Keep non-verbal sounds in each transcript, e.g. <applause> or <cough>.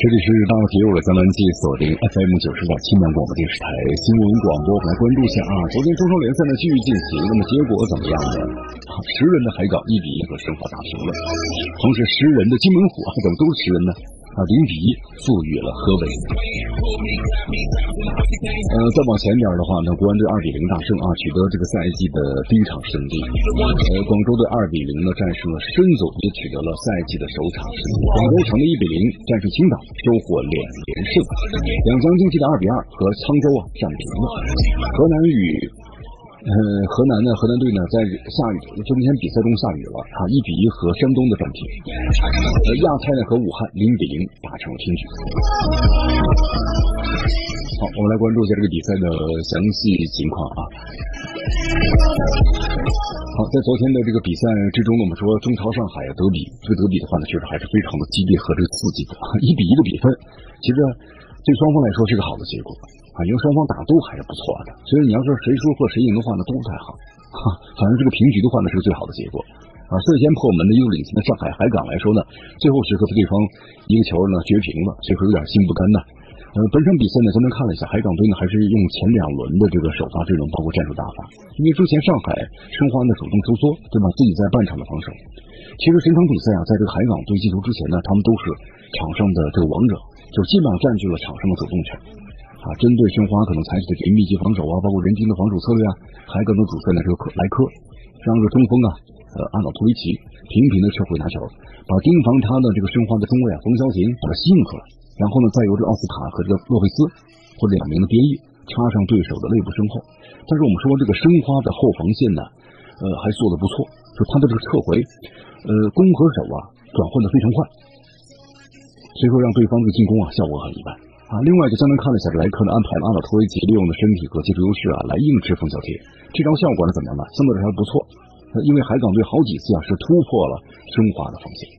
这里是大话体育，我是江南记锁定 FM 九十点七南广播电视台新闻广播，我们来关注一下啊，昨天中超联赛呢继续进行，那么结果怎么样呢？十人的海港一比一和申花打平了，同时十人的金门虎啊怎么都是十人呢？啊，零比一赋予了河北。呃，再往前点的话呢，国安队二比零大胜啊，取得这个赛季的第一场胜利。呃，广州队二比零呢战胜了申总，也取得了赛季的首场胜利。广州城的一比零战胜青岛，收获两连胜。两江竞技的二比二和沧州啊战平了。河南与。呃，河南呢，河南队呢在下雨，昨天比赛中下雨了啊，一比一和山东的战平。呃，亚太呢和武汉零比零打成了平局。好，我们来关注一下这个比赛的详细情况啊。好，在昨天的这个比赛之中呢，我们说中超上海德比，这个德比的话呢，确实还是非常的激烈和这个刺激的，一比一的比分，其实对双方来说是个好的结果。啊，因为双方打都还是不错的，所以你要说谁输或谁赢的话呢，都不太好。哈，反正这个平局的话呢，是个最好的结果。啊，率先破门的又领先的上海海港来说呢，最后时刻被对方一个球呢绝平了，所以说有点心不甘呐。呃，本场比赛呢，咱们看了一下，海港队呢还是用前两轮的这个首发阵容，包括战术打法。因为之前上海申花呢主动收缩，对吧？自己在半场的防守。其实整场比赛啊，在这个海港队进球之前呢，他们都是场上的这个王者，就基本上占据了场上的主动权。啊，针对申花可能采取的这些密集防守啊，包括人精的防守策略啊，还可能主帅呢这个克莱克，让这个中锋啊，呃，阿瑙托维奇频频的撤回拿球，把盯防他的这个申花的中卫啊冯潇霆把他吸引出来，然后呢，再由这奥斯卡和这个洛佩斯或者两名的边翼插上对手的内部身后。但是我们说这个申花的后防线呢，呃，还做的不错，就他的这个撤回，呃，攻和守啊转换的非常快，最后让对方的进攻啊效果很一般。啊，另外就相当看了一下莱克的安排，阿瑙托维奇利用的身体和技术优势啊，来硬吃冯小铁，这招效果呢怎么样呢？相对来说还不错。因为海港队好几次啊是突破了申花的防线。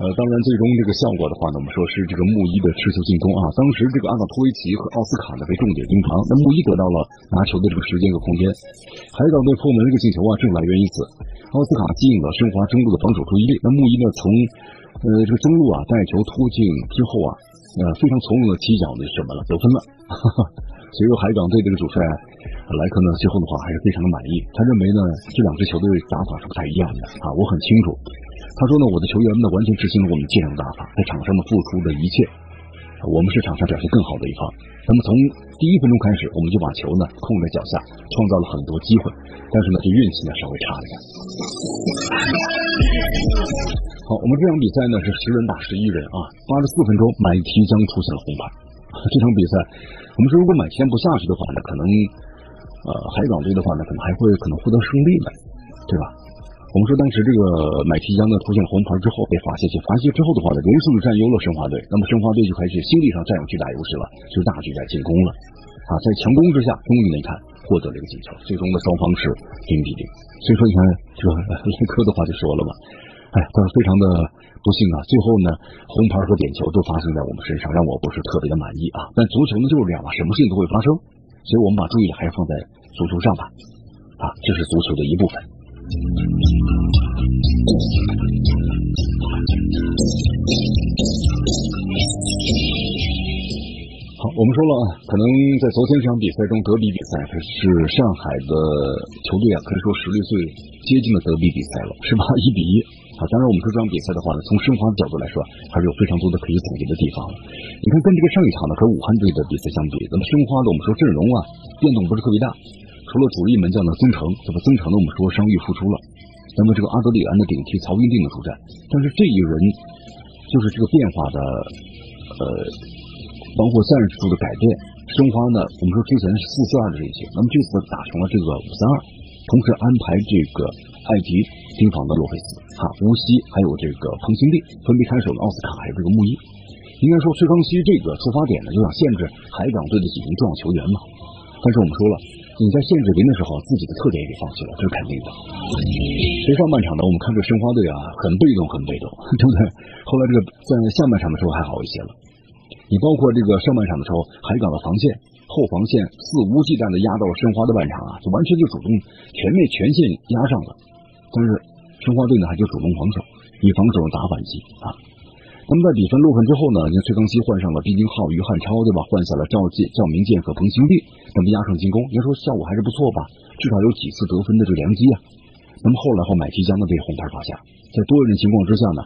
呃，当然最终这个效果的话呢，我们说是这个穆伊的持球进攻啊，当时这个阿纳托维奇和奥斯卡呢被重点盯防，那穆伊得到了拿球的这个时间和空间。海港队破门这个进球啊，正来源于此。奥斯卡吸引了申花中路的防守注意力，那穆伊呢从呃，这个中路啊，带球突进之后啊，呃，非常从容的踢脚那，什么了，得分了。<laughs> 所以说，海港队这个主帅莱克呢，最后的话还是非常的满意。他认为呢，这两支球队打法是不太一样的啊，我很清楚。他说呢，我的球员们呢，完全执行了我们建成打法，在场上的付出的一切，我们是场上表现更好的一方。那么从第一分钟开始，我们就把球呢控在脚下，创造了很多机会，但是呢，这运气呢稍微差了点。好，我们这场比赛呢是十人打十一人啊，八十四分钟，买提江出现了红牌。<laughs> 这场比赛，我们说如果买提江不下去的话呢，可能呃海港队的话呢，可能还会可能获得胜利呢，对吧？我们说当时这个买提江呢出现了红牌之后被罚下去，罚下去之后的话呢，人数占优了申花队，那么申花队就开始心理上占有巨大优势了，就大举在进攻了啊，在强攻之下，终于你看获得了一个进球，最终的双方是零比零。所以说你看这个 <laughs> 雷科的话就说了嘛。哎，但是非常的不幸啊！最后呢，红牌和点球都发生在我们身上，让我不是特别的满意啊。但足球呢就是这样嘛，什么事情都会发生，所以我们把注意力还是放在足球上吧。啊，这是足球的一部分。好，我们说了，可能在昨天这场比赛中，德比比赛是上海的球队啊，可以说实力最接近的德比比赛了，是吧？一比一。啊，当然，我们说这场比赛的话呢，从申花的角度来说，还是有非常多的可以总结的地方。你看，跟这个上一场呢和武汉队的比赛相比，那么申花的我们说阵容啊变动不是特别大，除了主力门将的曾诚，这么曾诚呢我们说伤愈复出了，那么这个阿德里安的顶替曹云定的出战，但是这一轮就是这个变化的，呃，包括战术的改变，申花呢我们说之前是四四二的阵型，那么这次打成了这个五三二，同时安排这个艾迪盯防的洛佩斯。哈，无锡还有这个彭新烈分别看守了奥斯卡还有这个穆伊，应该说崔康熙这个出发点呢，就想限制海港队的几名重要球员嘛。但是我们说了，你在限制人的时候，自己的特点也给放弃了，这是肯定的。所以上半场呢，我们看这申花队啊，很被动，很被动，对不对？后来这个在下半场的时候还好一些了。你包括这个上半场的时候，海港的防线、后防线肆无忌惮的压到了申花的半场啊，就完全就主动全面全线压上了。但是申花队呢，还就主动防守，以防守打反击啊。那么在比分落后之后呢，崔康熙换上了毕金浩、于汉超，对吧？换下了赵建、赵明剑和彭兴弟，那么压上进攻，应该说效果还是不错吧？至少有几次得分的这个良机啊。那么后来后买提江呢被红牌罚下，在多人情况之下呢，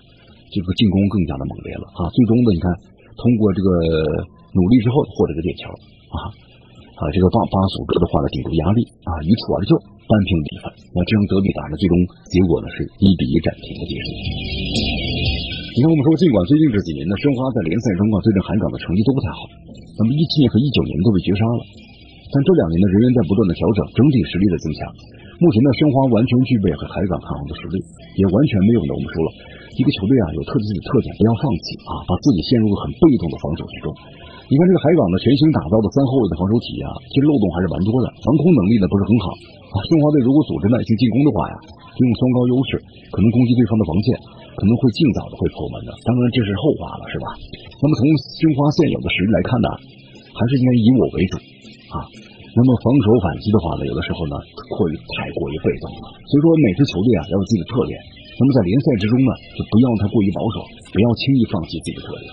这个进攻更加的猛烈了啊！最终呢，你看通过这个努力之后获得个点球啊啊，这个巴巴索哥的话呢顶住压力啊，一蹴而就扳平比分。那这场德比打的最终结果呢是一比一战平的结束。你看，我们说，尽管最近这几年呢，申花在联赛中啊对阵海港的成绩都不太好，那么一七年和一九年都被绝杀了，但这两年呢，人员在不断的调整，整体实力的增强。目前呢，申花完全具备和海港抗衡的实力，也完全没有呢。我们说了，一个球队啊有特自己的特点，不要放弃啊，把自己陷入很被动的防守之中。你看这个海港的全新打造的三后卫的防守体啊，其实漏洞还是蛮多的，防空能力呢不是很好啊。申花队如果组织耐心进攻的话呀，用双高优势，可能攻击对方的防线。可能会尽早的会破门的，当然这是后话了，是吧？那么从申花现有的实力来看呢，还是应该以我为主啊。那么防守反击的话呢，有的时候呢过于太过于被动了。所以说每支球队啊要有自己的特点。那么在联赛之中呢，就不要太过于保守，不要轻易放弃自己的特点。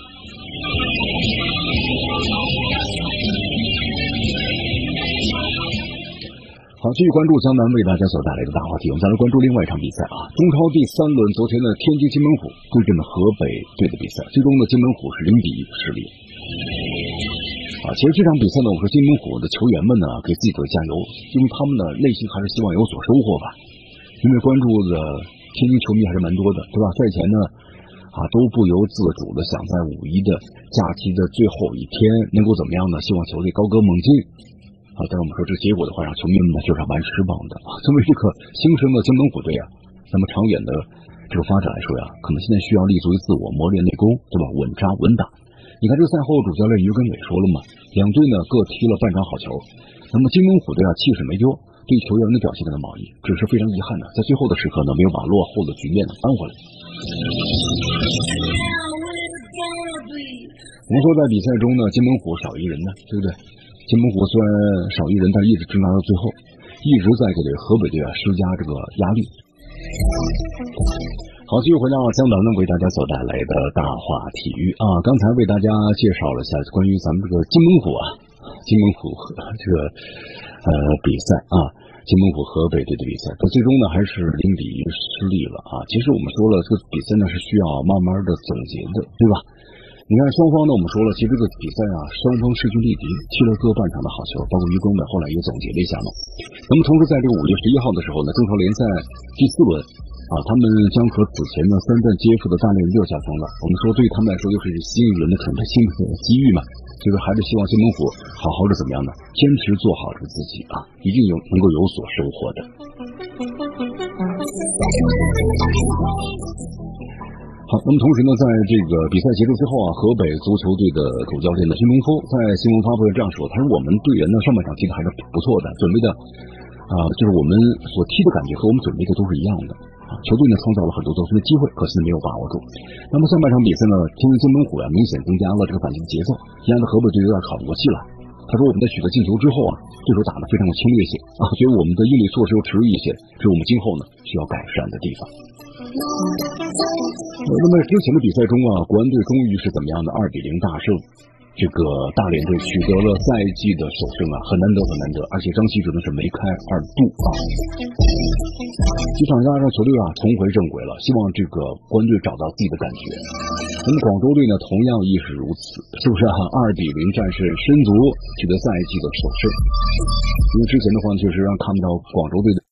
好，继续关注江南为大家所带来的大话题。我们再来关注另外一场比赛啊，中超第三轮，昨天的天津津门虎对阵了河北队的比赛，最终呢，津门虎是零比一失利。啊，其实这场比赛呢，我说津门虎的球员们呢，给自己队加油，因为他们呢内心还是希望有所收获吧。因为关注的天津球迷还是蛮多的，对吧？赛前呢，啊，都不由自主的想在五一的假期的最后一天能够怎么样呢？希望球队高歌猛进。啊，但是我们说这个结果的话，让球迷们呢就是蛮失望的啊。作为这个新生的京门虎队啊，那么长远的这个发展来说呀，可能现在需要立足于自我，磨练内功，对吧？稳扎稳打。你看这个赛后主教练于根伟说了嘛，两队呢各踢了半场好球，那么京门虎队啊气势没丢，对球员的表现感到满意，只是非常遗憾呢，在最后的时刻呢没有把落后的局面呢扳回来。我们说在比赛中呢，金门虎少一人呢，对不对？金门虎虽然少一人，但一直挣扎到最后，一直在给这河北队啊施加这个压力。好，继续回到江南呢，为大家所带来的大话体育啊，刚才为大家介绍了一下关于咱们这个金门虎啊，金门虎和这个呃比赛啊，金门虎河北队的比赛，它最终呢还是零比一失利了啊。其实我们说了，这个比赛呢是需要慢慢的总结的，对吧？你看双方呢，我们说了，其实这个比赛啊，双方势均力敌，踢了各半场的好球，包括于公呢，后来也总结了一下嘛。那么同时在这个五月十一号的时候呢，中超联赛第四轮啊，他们将和此前呢三战皆负的大连又下床了。我们说对他们来说，又是新一轮的准备，新的机遇嘛。就是还是希望金门虎好好的怎么样呢？坚持做好这自己啊，一定有能够有所收获的。那么同时呢，在这个比赛结束之后啊，河北足球队的主教练呢，新东夫在新闻发布会上这样说，他说我们队员呢上半场踢的还是不错的，准备的啊，就是我们所踢的感觉和我们准备的都是一样的啊。球队呢创造了很多得分的机会，可惜没有把握住。那么上半场比赛呢，天津津门虎呀明显增加了这个反击的节奏，压得河北队有点喘不过气来。他说我们在取得进球之后啊，对手打得非常的侵略性啊，所以我们的应对措施又迟疑一些，这是我们今后呢需要改善的地方。那么之前的比赛中啊，国安队终于是怎么样的？二比零大胜这个大连队，取得了赛季的首胜啊，很难得很难得。而且张稀哲呢是梅开二度啊。几场下让球队啊重回正轨了，希望这个国安队找到自己的感觉。那么广州队呢同样亦是如此，是不是啊？二比零战胜申足，取得赛季的首胜。因为之前的话就是让看到广州队的。